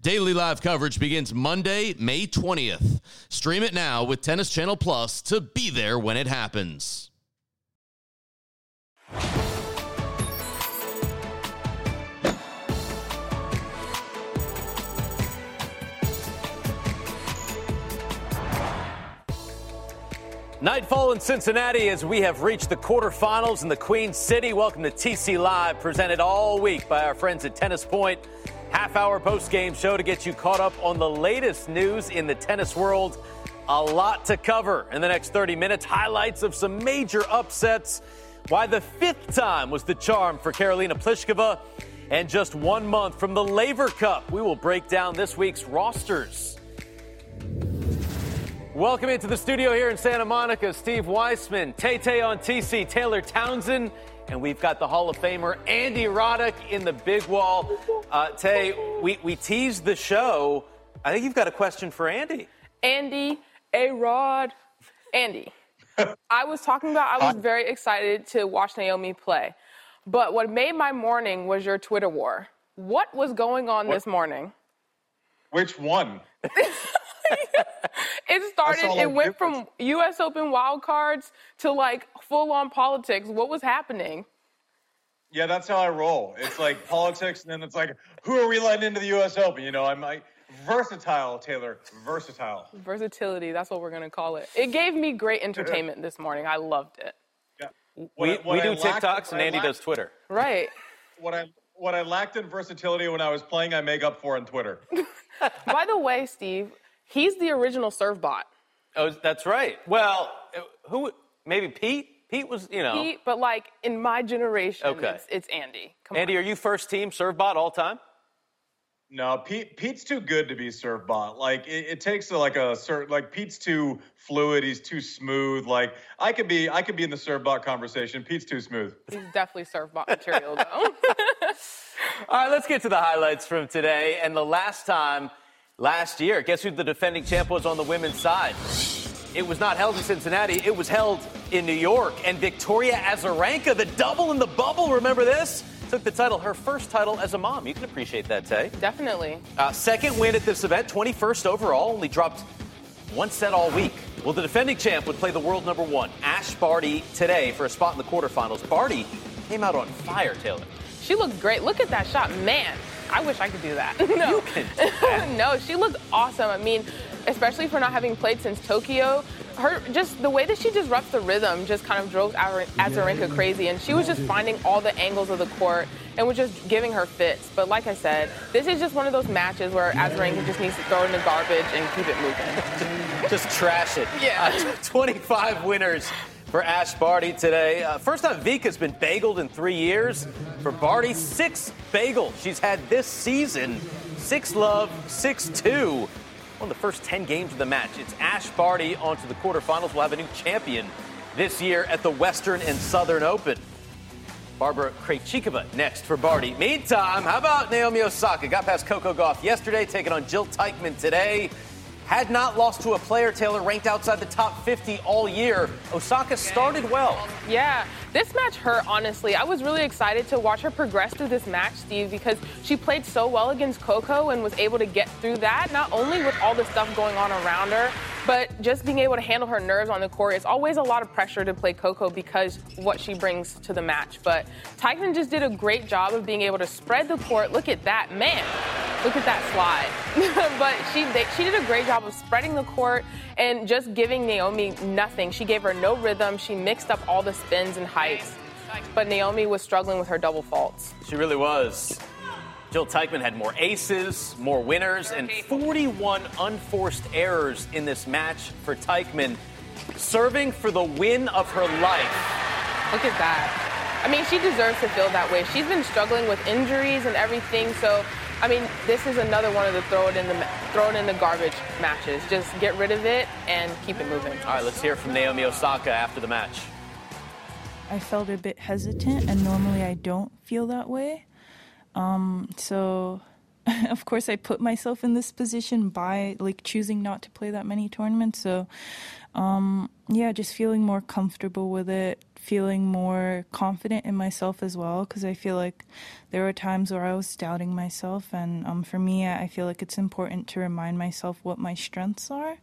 Daily live coverage begins Monday, May 20th. Stream it now with Tennis Channel Plus to be there when it happens. Nightfall in Cincinnati as we have reached the quarterfinals in the Queen City. Welcome to TC Live, presented all week by our friends at Tennis Point. Half hour post game show to get you caught up on the latest news in the tennis world. A lot to cover in the next 30 minutes. Highlights of some major upsets. Why the fifth time was the charm for Karolina Pliskova. And just one month from the Laver Cup, we will break down this week's rosters. Welcome into the studio here in Santa Monica, Steve Weissman, Tay Tay on TC, Taylor Townsend, and we've got the Hall of Famer Andy Roddick in the big wall. Uh, Tay, we, we teased the show. I think you've got a question for Andy. Andy, A Rod, Andy. I was talking about, I was very excited to watch Naomi play. But what made my morning was your Twitter war. What was going on What? this morning? Which one? It started, it went did from US Open wild cards to like full on politics. What was happening? Yeah, that's how I roll. It's like politics, and then it's like, who are we letting into the U.S. Open? You know, I'm like versatile, Taylor, versatile. Versatility, that's what we're going to call it. It gave me great entertainment this morning. I loved it. Yeah. We, What I- what we do lacked- TikToks and Andy lacked- does Twitter. Right. What I what I lacked in versatility when I was playing, I make up for on Twitter. By the way, Steve, he's the original serve bot. Oh, that's right. Well, who? Maybe Pete? Pete was, you know. Pete, but like in my generation, Okay. it's, it's Andy. Come Andy, on. are you first team Servbot all time? No, Pete. Pete's too good to be serve bot. Like it, it takes like a certain. Like Pete's too fluid. He's too smooth. Like I could be. I could be in the serve bot conversation. Pete's too smooth. He's definitely serve bot material, though. All right, let's get to the highlights from today. And the last time, last year, guess who the defending champ was on the women's side? It was not held in Cincinnati, it was held in New York. And Victoria Azarenka, the double in the bubble, remember this? Took the title, her first title as a mom. You can appreciate that, Tay. definitely. Uh, second win at this event, 21st overall, only dropped one set all week. Well, the defending champ would play the world number one, Ash Barty, today for a spot in the quarterfinals. Barty came out on fire, Taylor. She looked great. Look at that shot. Man, I wish I could do that. no. You can no, she looked awesome. I mean, especially for not having played since Tokyo. Her just the way that she disrupts the rhythm just kind of drove Azarenka crazy, and she was just finding all the angles of the court and was just giving her fits. But like I said, this is just one of those matches where Azarenka just needs to throw it in the garbage and keep it moving. Just trash it. Yeah. Uh, 25 winners for Ash Barty today. Uh, first time Vika's been bageled in three years. For Barty, six bagels she's had this season. Six love, six two. One of the first 10 games of the match. It's Ash Barty onto the quarterfinals. We'll have a new champion this year at the Western and Southern Open. Barbora Krejcikova next for Barty. Meantime, how about Naomi Osaka? Got past Coco Gauff yesterday, taking on Jill Teichmann today. Had not lost to a player, Taylor, ranked outside the top 50 all year. Osaka started well. Yeah, this match hurt, honestly. I was really excited to watch her progress through this match, Steve, because she played so well against Coco and was able to get through that, not only with all the stuff going on around her, but just being able to handle her nerves on the court. It's always a lot of pressure to play Coco because what she brings to the match. But Tyson just did a great job of being able to spread the court. Look at that, man. Look at that slide. but she they, she did a great job of spreading the court and just giving Naomi nothing. She gave her no rhythm. She mixed up all the spins and heights. But Naomi was struggling with her double faults. She really was. Jill Teichmann had more aces, more winners, and 41 unforced errors in this match for Teichmann, serving for the win of her life. Look at that. I mean, she deserves to feel that way. She's been struggling with injuries and everything, so I mean, this is another one of the throw it in the throw it in the garbage matches. Just get rid of it and keep it moving. All right, let's hear from Naomi Osaka after the match. I felt a bit hesitant, and normally I don't feel that way. Um, so, of course, I put myself in this position by like choosing not to play that many tournaments. So, um, yeah, just feeling more comfortable with it, feeling more confident in myself as well because I feel like there were times where I was doubting myself. And um, for me, I feel like it's important to remind myself what my strengths are.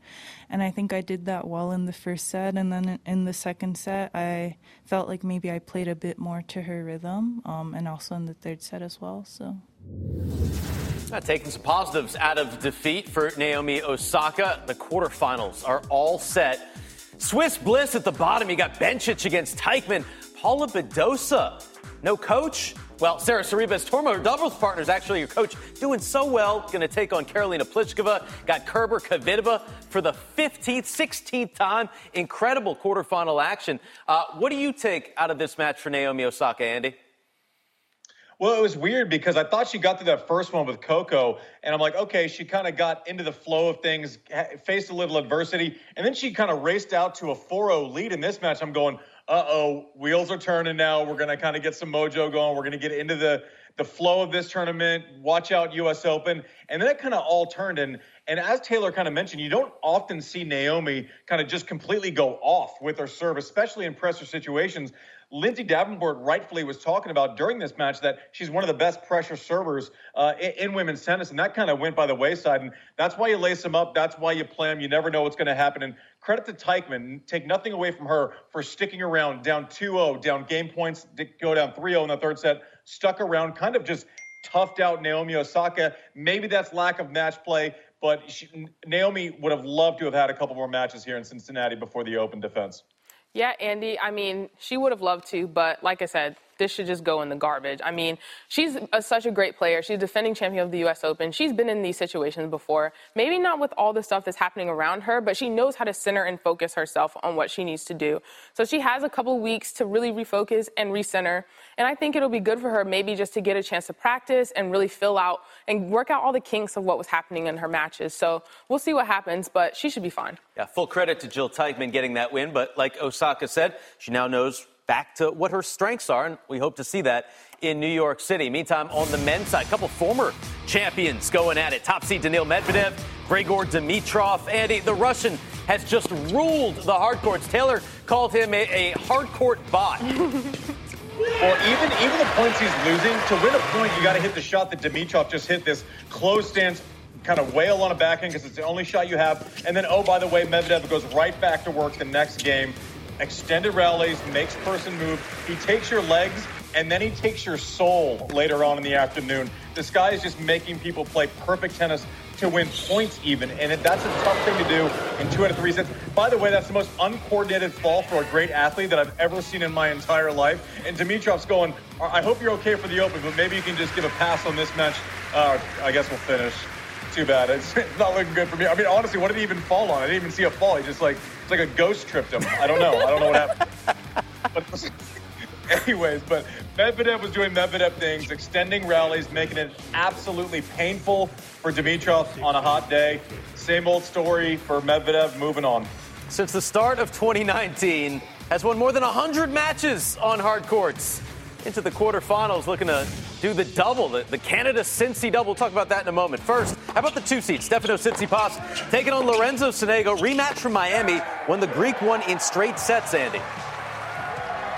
And I think I did that well in the first set. And then in the second set, I felt like maybe I played a bit more to her rhythm um, and also in the third set as well. So. Not taking some positives out of defeat for Naomi Osaka. The quarterfinals are all set. Swiss Bliss at the bottom. You got Bencic against Teichmann. Paula Badosa. No coach? Well, Sara Sorribes Tormo, doubles partner, is actually your coach. Doing so well. Going to take on Karolina Pliskova. Got Kerber Kvitova for the 15th, 16th time. Incredible quarterfinal action. Uh, what do you take out of this match for Naomi Osaka, Andy? Well, it was weird because I thought she got through that first one with Coco, and I'm like, okay, she kind of got into the flow of things, faced a little adversity, and then she kind of raced out to a 4 0 lead in this match. I'm going, uh oh, wheels are turning now. We're going to kind of get some mojo going. We're going to get into the the flow of this tournament. Watch out, U.S. Open, and then it kind of all turned. And and as Taylor kind of mentioned, you don't often see Naomi kind of just completely go off with her serve, especially in pressure situations. Lindsay Davenport rightfully was talking about during this match that she's one of the best pressure servers uh, in, in, women's tennis, and that kind of went by the wayside. And that's why you lace them up. That's why you play them. You never know what's going to happen. And credit to Teichmann, take nothing away from her for sticking around, down 2-0, down game points, go down 3-0 in the third set, stuck around, kind of just toughed out Naomi Osaka. Maybe that's lack of match play, but she, Naomi would have loved to have had a couple more matches here in Cincinnati before the Open defense. Yeah, Andy, I mean, she would have loved to, but like I said, this should just go in the garbage. I mean, she's a, such a great player. She's defending champion of the U.S. Open. She's been in these situations before. Maybe not with all the stuff that's happening around her, but she knows how to center and focus herself on what she needs to do. So she has a couple weeks to really refocus and recenter. And I think it'll be good for her maybe just to get a chance to practice and really fill out and work out all the kinks of what was happening in her matches. So we'll see what happens, but she should be fine. Yeah, full credit to Jill Teichmann getting that win. But like Osaka said, she now knows back to what her strengths are, and we hope to see that in New York City. Meantime, on the men's side, a couple former champions going at it. Top seed Daniil Medvedev, Grigor Dimitrov. Andy, the Russian has just ruled the hard courts. Taylor called him a, a hard court bot. well, even even the points he's losing, to win a point, you got to hit the shot that Dimitrov just hit. This close stance kind of wail on a backhand because it's the only shot you have. And then, oh, by the way, Medvedev goes right back to work the next game extended rallies, makes person move. He takes your legs and then he takes your soul later on in the afternoon. This guy is just making people play perfect tennis to win points even, and that's a tough thing to do in two out of three sets. By the way, that's the most uncoordinated fall for a great athlete that I've ever seen in my entire life. And Dimitrov's going, I hope you're okay for the Open, but maybe you can just give a pass on this match. Uh, I guess we'll finish. Too bad. It's not looking good for me. I mean, honestly, what did he even fall on? I didn't even see a fall. He just like it's like a ghost tripped him. I don't know. I don't know what happened. But anyways, but Medvedev was doing Medvedev things, extending rallies, making it absolutely painful for Dimitrov on a hot day. Same old story for Medvedev. Moving on. Since the start of 2019, has won more than 100 matches on hard courts. Into the quarterfinals, looking to do the double, the, the Canada Cincy double. We'll talk about that in a moment. First, how about the two seed, Stefanos Tsitsipas taking on Lorenzo Sonego, rematch from Miami when the Greek won in straight sets, Andy.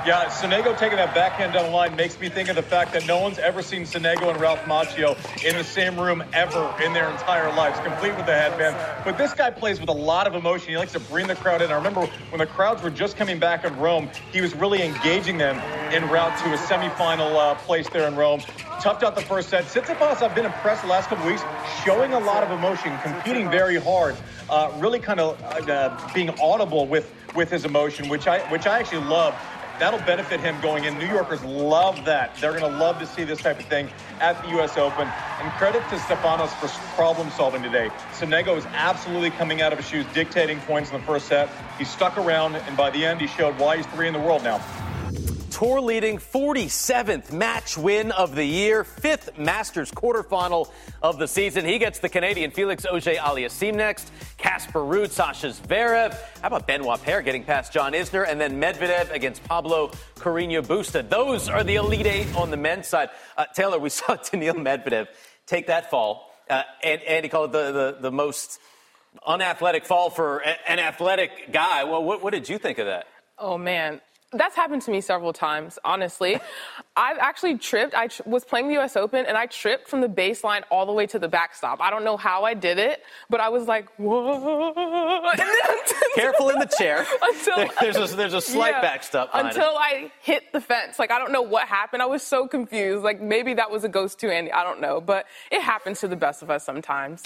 Yeah, Sonego taking that backhand down the line makes me think of the fact that no one's ever seen Sonego and Ralph Macchio in the same room ever in their entire lives, complete with the headband. But this guy plays with a lot of emotion. He likes to bring the crowd in. I remember when the crowds were just coming back in Rome, he was really engaging them en route to a semifinal uh, place there in Rome. Toughed out the first set. Tsitsipas, I've been impressed the last couple weeks, showing a lot of emotion, competing very hard, uh, really kind of uh, being audible with with his emotion, which I which I actually love that'll benefit him going in. New Yorkers love that. They're going to love to see this type of thing at the U.S. Open. And credit to Stefanos for problem solving today. Sonego is absolutely coming out of his shoes, dictating points in the first set. He stuck around, and by the end, he showed why he's three in the world now. Tour leading 47th match win of the year, fifth Masters quarterfinal of the season. He gets the Canadian Felix Auger Aliassime next, Casper Ruud, Sasha Zverev. How about Benoit Paire getting past John Isner, and then Medvedev against Pablo Carreño Busta. Those are the Elite Eight on the men's side. Uh, Taylor, we saw Daniil Medvedev take that fall, uh, and, and he called it the, the, the most unathletic fall for an athletic guy. Well, what, what did you think of that? Oh, man. That's happened to me several times, honestly. I've actually tripped. I tr- was playing the US Open and I tripped from the baseline all the way to the backstop. I don't know how I did it, but I was like, whoa. Careful in the chair. until, there's, a, there's a slight yeah, backstop. Until I hit the fence. Like, I don't know what happened. I was so confused. Like, maybe that was a ghost to Andy. I don't know. But it happens to the best of us sometimes.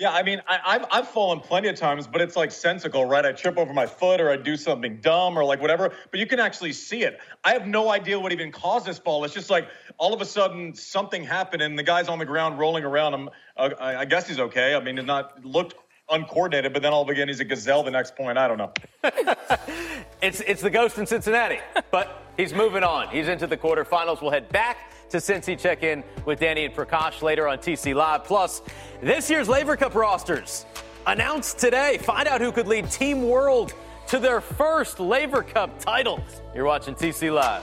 Yeah, I mean, I, have I've fallen plenty of times, but it's like sensical, right? I trip over my foot or I do something dumb or like whatever, but you can actually see it. I have no idea what even caused this fall. It's just like all of a sudden something happened and the guy's on the ground rolling around. I'm, uh, I guess he's okay. I mean, it not looked uncoordinated, but then all of a sudden he's a gazelle the next point. I don't know. it's, it's the ghost in Cincinnati, but he's moving on. He's into the quarterfinals. We'll head back to Cincy check in with Danny and Prakash later on TC Live. Plus, this year's Laver Cup rosters announced today. Find out who could lead Team World to their first Laver Cup title. You're watching TC Live.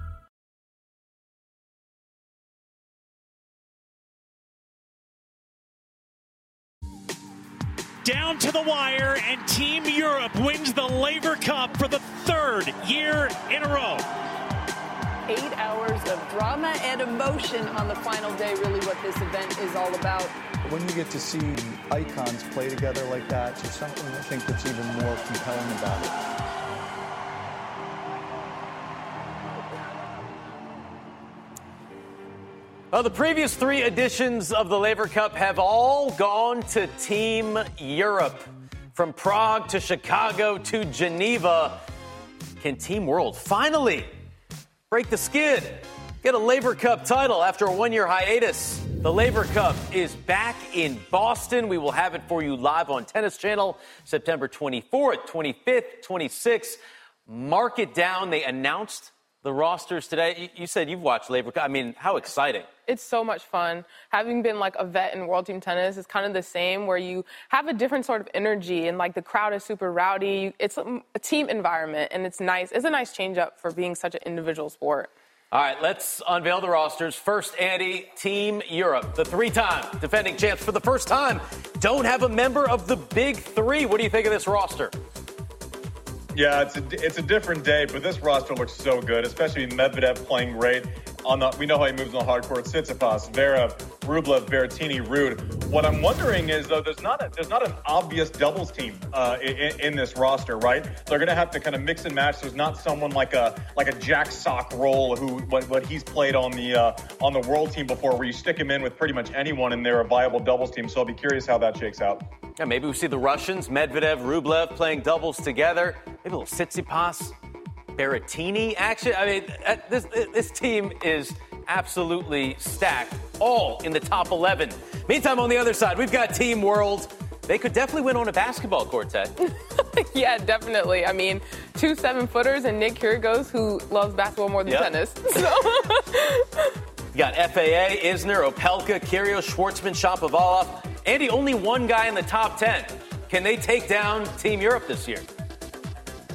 Down to the wire, and Team Europe wins the Laver Cup for the third year in a row. Eight hours of drama and emotion on the final day, really what this event is all about. When you get to see icons play together like that, there's something I think that's even more compelling about it. Well, the previous three editions of the Laver Cup have all gone to Team Europe. From Prague to Chicago to Geneva. Can Team World finally break the skid? Get a Laver Cup title after a one year hiatus. The Laver Cup is back in Boston. We will have it for you live on Tennis Channel September 24th, 25th, 26th. Mark it down. They announced the rosters today. You said you've watched Laver Cup. I mean, how exciting! It's so much fun. Having been like a vet in World Team Tennis is kind of the same, where you have a different sort of energy, and like the crowd is super rowdy. It's a, a team environment, and it's nice. It's a nice change up for being such an individual sport. All right, let's unveil the rosters. First, Andy, Team Europe, the three time defending champs for the first time, don't have a member of the Big Three. What do you think of this roster? Yeah, it's a, it's a different day, but this roster looks so good, especially Medvedev playing great. On the, we know how he moves on the hard court. Tsitsipas, Vera, Rublev, Berrettini, Ruud. What I'm wondering is though, there's not a, there's not an obvious doubles team uh, in, in, this roster, right? They're going to have to kind of mix and match. There's not someone like a like a Jack Sock role who what, what he's played on the uh, on the world team before, where you stick him in with pretty much anyone and they're a viable doubles team. So I'll be curious how that shakes out. Yeah, maybe we see the Russians, Medvedev, Rublev playing doubles together. Maybe a little Tsitsipas, Berrettini action. I mean, uh, this, this team is absolutely stacked, all in the top 11. Meantime, on the other side, we've got Team World. They could definitely win on a basketball quartet. Yeah, definitely. I mean, two seven footers and Nick Kyrgios, who loves basketball more than yep. tennis. So. you got FAA, Isner, Opelka, Kyrgios, Schwartzman, Shapovalov. Andy, only one guy in the top 10. Can they take down Team Europe this year?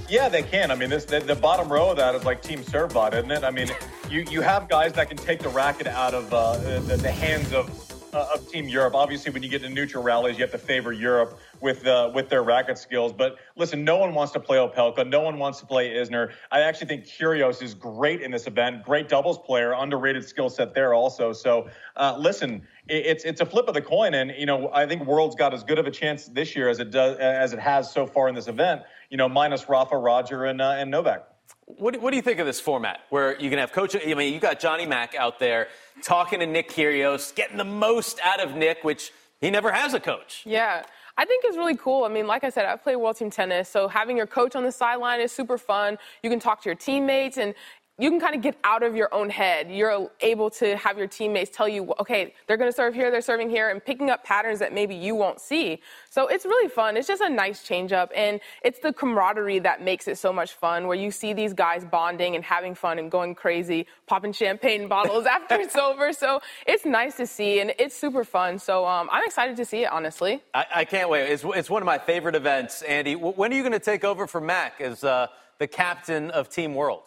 Yeah, they can. I mean, this the, the bottom row of that is like Team Servbot, isn't it? I mean, you, you have guys that can take the racket out of uh, the, the hands of uh, of Team Europe. Obviously, when you get to neutral rallies, you have to favor Europe with uh, with their racket skills. But listen, no one wants to play Opelka. No one wants to play Isner. I actually think Kyrgios is great in this event. Great doubles player, underrated skill set there also. So uh, listen, it's it's a flip of the coin, and you know I think World's got as good of a chance this year as it does as it has so far in this event. You know, minus Rafa, Roger, and uh, and Novak. What do, what do you think of this format where you can have coach? I mean, you got Johnny Mac out there talking to Nick Kyrgios, getting the most out of Nick, which he never has a coach. Yeah. I think it's really cool. I mean, like I said, I play world team tennis, so having your coach on the sideline is super fun. You can talk to your teammates, and you can kind of get out of your own head. You're able to have your teammates tell you, okay, they're going to serve here, they're serving here, and picking up patterns that maybe you won't see. So it's really fun. It's just a nice change up, and it's the camaraderie that makes it so much fun, where you see these guys bonding and having fun and going crazy, popping champagne bottles after it's over. So it's nice to see, and it's super fun. So um, I'm excited to see it, honestly. I, I can't wait. It's, it's, one of my favorite events, Andy. When are you going to take over for Mac as uh, the captain of Team World?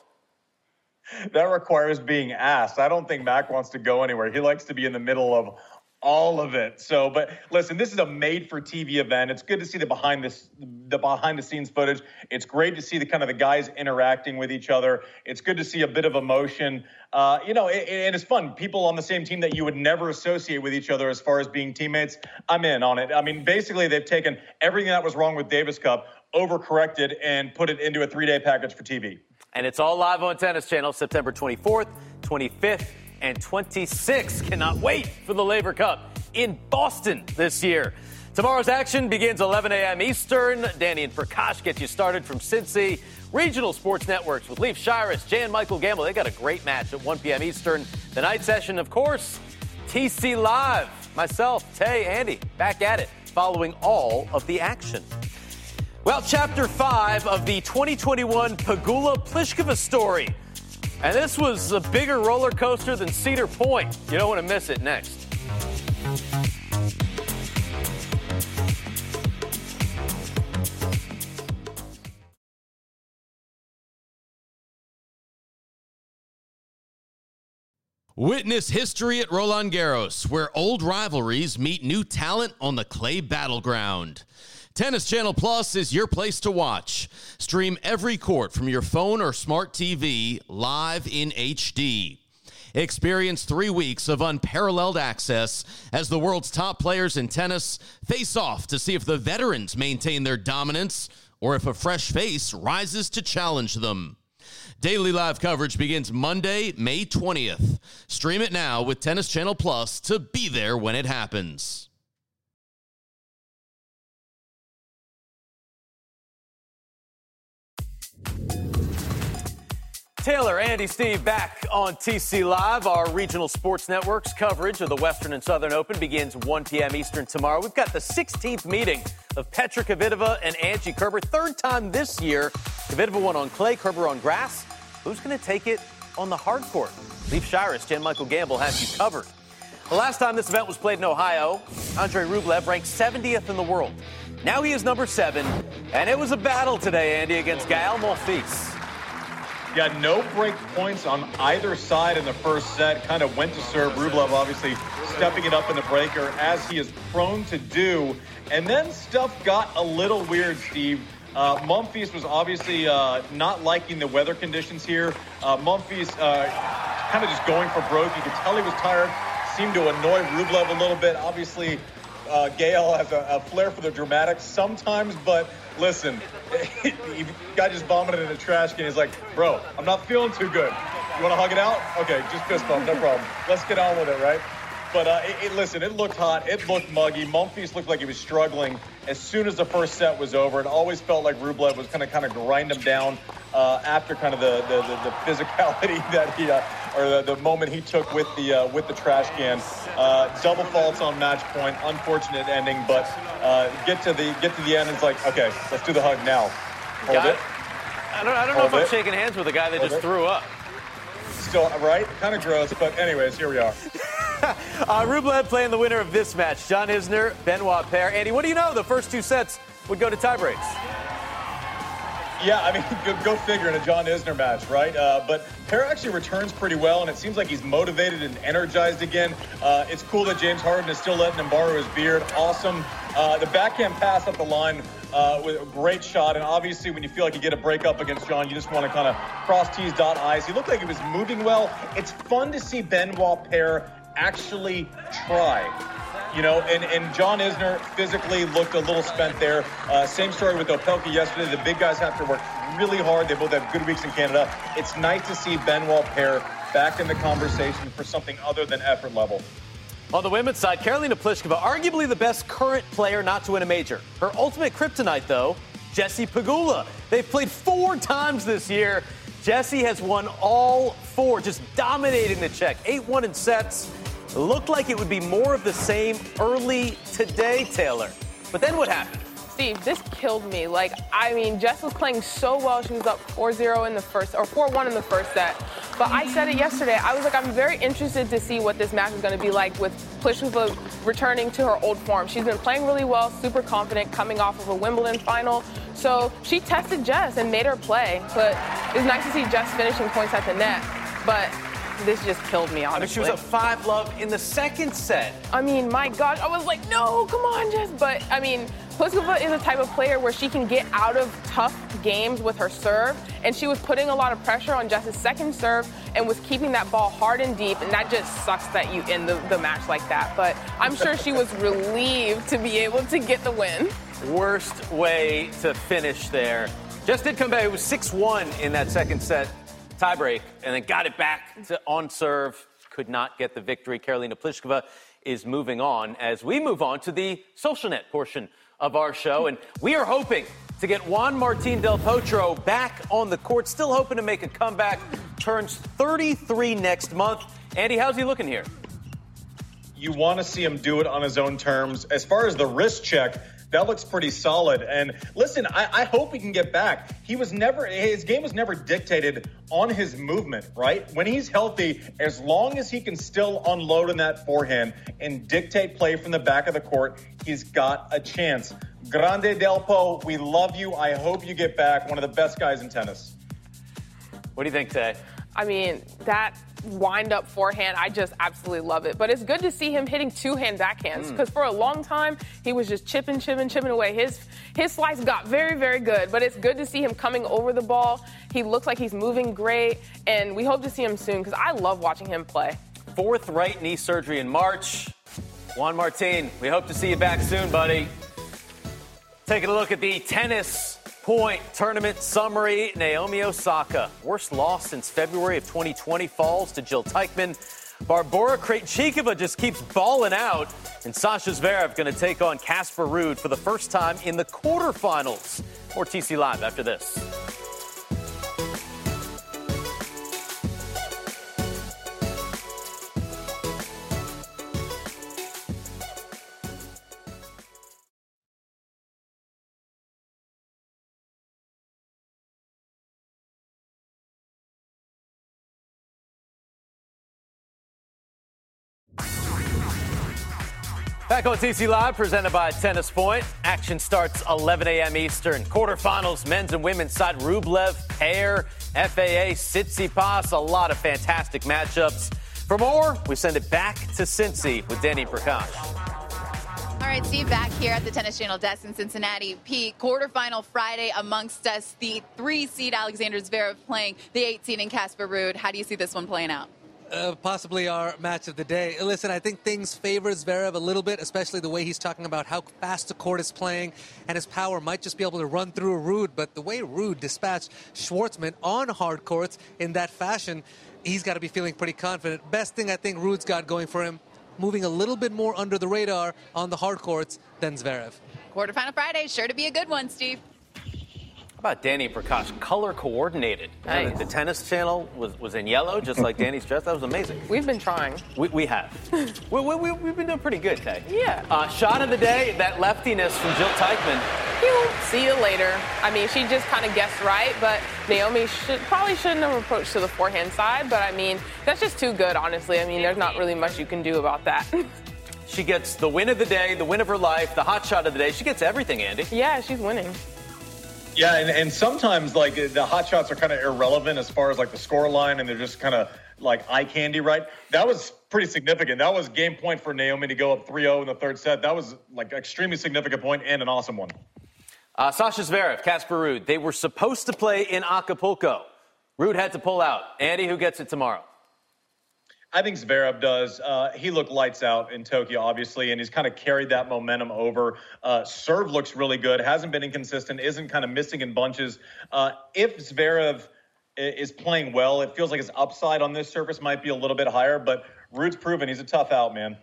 that requires being asked. I don't think Mac wants to go anywhere. He likes to be in the middle of all of it. So, but listen, this is a made-for-TV event. It's good to see the behind this the behind-the-scenes footage. It's great to see the kind of the guys interacting with each other. It's good to see a bit of emotion. Uh, you know, it, it is fun. People on the same team that you would never associate with each other as far as being teammates. I'm in on it. I mean, basically, they've taken everything that was wrong with Davis Cup, overcorrected, and put it into a three-day package for TV. And it's all live on Tennis Channel September 24th, 25th, and 26th. Cannot wait for the Laver Cup in Boston this year. Tomorrow's action begins 11 a.m. Eastern. Danny and Prakash get you started from Cincy. Regional sports networks with Leif Shiras, Jan Michael Gambill. They got a great match at 1 p.m. Eastern. The night session, of course, TC Live. Myself, Tay, Andy, back at it, following all of the action. Well, chapter five of the 2021 Pegula Pliskova story. And this was a bigger roller coaster than Cedar Point. You don't want to miss it next. Witness history at Roland Garros, where old rivalries meet new talent on the clay battleground. Tennis Channel Plus is your place to watch. Stream every court from your phone or smart TV live in HD. Experience three weeks of unparalleled access as the world's top players in tennis face off to see if the veterans maintain their dominance or if a fresh face rises to challenge them. Daily live coverage begins Monday, May 20th. Stream it now with Tennis Channel Plus to be there when it happens. Taylor, Andy, Steve back on TC Live. Our regional sports networks coverage of the Western and Southern Open begins 1 p.m. Eastern tomorrow. We've got the 16th meeting of Petra Kvitova and Angie Kerber. Third time this year. Kvitova won on clay, Kerber on grass. Who's going to take it on the hard court? Leif Shiras, Jan Michael Gambill have you covered. The last time this event was played in Ohio, Andre Rublev ranked 70th in the world. Now he is number seven, and it was a battle today, Andy, against Gael Monfils. Got no break points on either side in the first set. Kind of went to serve. Rublev obviously stepping it up in the breaker as he is prone to do. And then stuff got a little weird, Steve. Uh, was obviously uh, not liking the weather conditions here. Uh, uh, kind of just going for broke. You could tell he was tired. Seemed to annoy Rublev a little bit. Obviously, uh, Gael has a, a flair for the dramatic sometimes, but listen, the guy just vomited in a trash can. He's like, bro, I'm not feeling too good. You want to hug it out? Okay, just fist bump, no problem. Let's get on with it, right? But uh, it, it, listen, it looked hot. It looked muggy. Monfils looked like he was struggling as soon as the first set was over. It always felt like Rublev was kind of kind of grind him down uh, after kind of the, the, the, the physicality that he uh, or the, the, moment he took with the uh, with the trash can. Uh, double faults on match point. Unfortunate ending, but uh, get to the get to the end. It's like okay, let's do the hug now. Hold Got it. I don't, I don't know if I'm shaking hands with a guy that Hold just it. threw up. Still right, kind of gross, but anyways, here we are. uh, Rublev playing the winner of this match, John Isner, Benoit Paire. Andy, what do you know? The first two sets would go to tiebreaks. Yeah, I mean, go, go figure in a John Isner match, right? Uh, but Paire actually returns pretty well, and it seems like he's motivated and energized again. Uh, it's cool that James Harden is still letting him borrow his beard. Awesome. Uh, the backhand pass up the line uh, with a great shot, and obviously when you feel like you get a break up against John, you just want to kind of cross T's, dot I's. He looked like he was moving well. It's fun to see Benoit Paire actually try. You know, and, and John Isner physically looked a little spent there. Uh, same story with Opelka yesterday. The big guys have to work really hard. They both have good weeks in Canada. It's nice to see Benoit Paire back in the conversation for something other than effort level. On the women's side, Karolina Pliskova, arguably the best current player not to win a major. Her ultimate kryptonite, though, Jessie Pegula. They've played four times this year. Jessie has won all four, just dominating the check. 8 1 in sets. Looked like it would be more of the same early today, Taylor. But then what happened? Steve, this killed me. Like, I mean, Jess was playing so well. She was up 4-0 in the first, or 4-1 in the first set. But I said it yesterday. I was like, I'm very interested to see what this match is going to be like with Pliskova returning to her old form. She's been playing really well, super confident, coming off of a Wimbledon final. So she tested Jess and made her play. But it was nice to see Jess finishing points at the net. But this just killed me, honestly. I mean, she was up 5 love in the second set. I mean, my gosh, I was like, no, come on, Jess. But, I mean, Pliskova is a type of player where she can get out of tough games with her serve, and she was putting a lot of pressure on Jess's second serve and was keeping that ball hard and deep, and that just sucks that you end the, the match like that. But I'm sure she was relieved to be able to get the win. Worst way to finish there. Just did come back. It was 6 1 in that second set tiebreak, and then got it back to on serve. Could not get the victory. Karolina Pliskova is moving on as we move on to the social net portion of our show. And we are hoping to get Juan Martin Del Potro back on the court. Still hoping to make a comeback. Turns 33 next month. Andy, how's he looking here? You want to see him do it on his own terms. As far as the wrist check, that looks pretty solid. And listen, I, I, hope he can get back. He was never, his game was never dictated on his movement, right? When he's healthy, as long as he can still unload in that forehand and dictate play from the back of the court, he's got a chance. Grande Delpo, we love you. I hope you get back. One of the best guys in tennis. What do you think, Tay? I mean, that wind up forehand, I just absolutely love it. But it's good to see him hitting two hand backhands because mm. for a long time he was just chipping, chipping, chipping away. His his slice got very, very good. But it's good to see him coming over the ball. He looks like he's moving great, and we hope to see him soon because I love watching him play. Fourth right knee surgery in March. Juan Martin, we hope to see you back soon, buddy. Taking a look at the tennis point tournament summary Naomi Osaka, worst loss since February of 2020, falls to Jill Teichmann. Barbora Krejcikova just keeps balling out, and Sasha Zverev going to take on Casper Ruud for the first time in the quarterfinals. More TC Live after this. Back on TC Live, presented by Tennis Point. Action starts 11 a.m. Eastern. Quarterfinals, men's and women's side. Rublev, Paire, FAA, Tsitsipas. A lot of fantastic matchups. For more, we send it back to Cincy with Danny Prakash. All right, Steve, back here at the Tennis Channel desk in Cincinnati. Pete, quarterfinal Friday amongst us. The three seed Alexander Zverev playing the 18 in Casper Ruud. How do you see this one playing out? Uh, possibly our match of the day. Listen, I think things favor Zverev a little bit, especially the way he's talking about how fast the court is playing, and his power might just be able to run through a Ruud. But the way Ruud dispatched Schwartzman on hard courts in that fashion, he's got to be feeling pretty confident. Best thing I think Ruud's got going for him, moving a little bit more under the radar on the hard courts than Zverev. Quarterfinal Friday, sure to be a good one, Steve. How about Danny Prakash? Color coordinated. Nice. The, the, tennis channel was, was in yellow, just like Danny's dress. That was amazing. We've been trying. We, we have. we, we, we, have been doing pretty good, Tay. Yeah. Uh, shot of the day, that leftiness from Jill Teichmann. See you later. I mean, she just kind of guessed right, but Naomi should probably shouldn't have approached to the forehand side. But I mean, that's just too good, honestly. I mean, there's not really much you can do about that. she gets the win of the day, the win of her life, the hot shot of the day. She gets everything, Andy. Yeah, she's winning. Yeah, and, and sometimes like the hot shots are kind of irrelevant as far as like the score line, and they're just kind of like eye candy, right? That was pretty significant. That was game point for Naomi to go up 3-0 in the third set. That was like extremely significant point and an awesome one. Uh, Sasha Zverev, Casper Ruud, they were supposed to play in Acapulco. Ruud had to pull out. Andy, who gets it tomorrow? I think Zverev does. Uh, he looked lights out in Tokyo, obviously, and he's kind of carried that momentum over. Uh, serve looks really good. Hasn't been inconsistent. Isn't kind of missing in bunches. Uh, if Zverev is playing well, it feels like his upside on this surface might be a little bit higher. But Ruud's proven he's a tough out, man.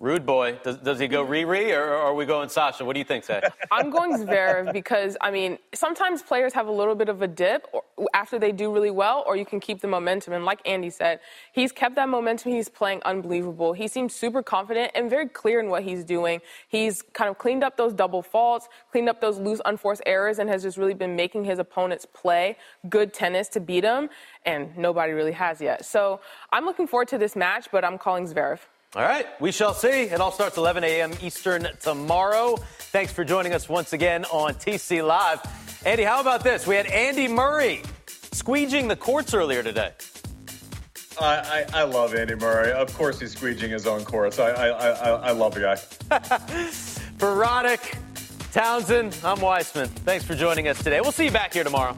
Rude boy. Does, does he go Riri or, are we going Sasha? What do you think, Zach? I'm going Zverev because, I mean, sometimes players have a little bit of a dip or, after they do really well, or you can keep the momentum. And like Andy said, he's kept that momentum. He's playing unbelievable. He seems super confident and very clear in what he's doing. He's kind of cleaned up those double faults, cleaned up those loose, unforced errors, and has just really been making his opponents play good tennis to beat him. And nobody really has yet. So I'm looking forward to this match, but I'm calling Zverev. All right, we shall see. It all starts 11 a.m. Eastern tomorrow. Thanks for joining us once again on TC Live. Andy, how about this? We had Andy Murray squeegeing the courts earlier today. I, I, I love Andy Murray. Of course, he's squeegeing his own courts. I, I, I, I love the guy. for Townsend, I'm Weissman. Thanks for joining us today. We'll see you back here tomorrow.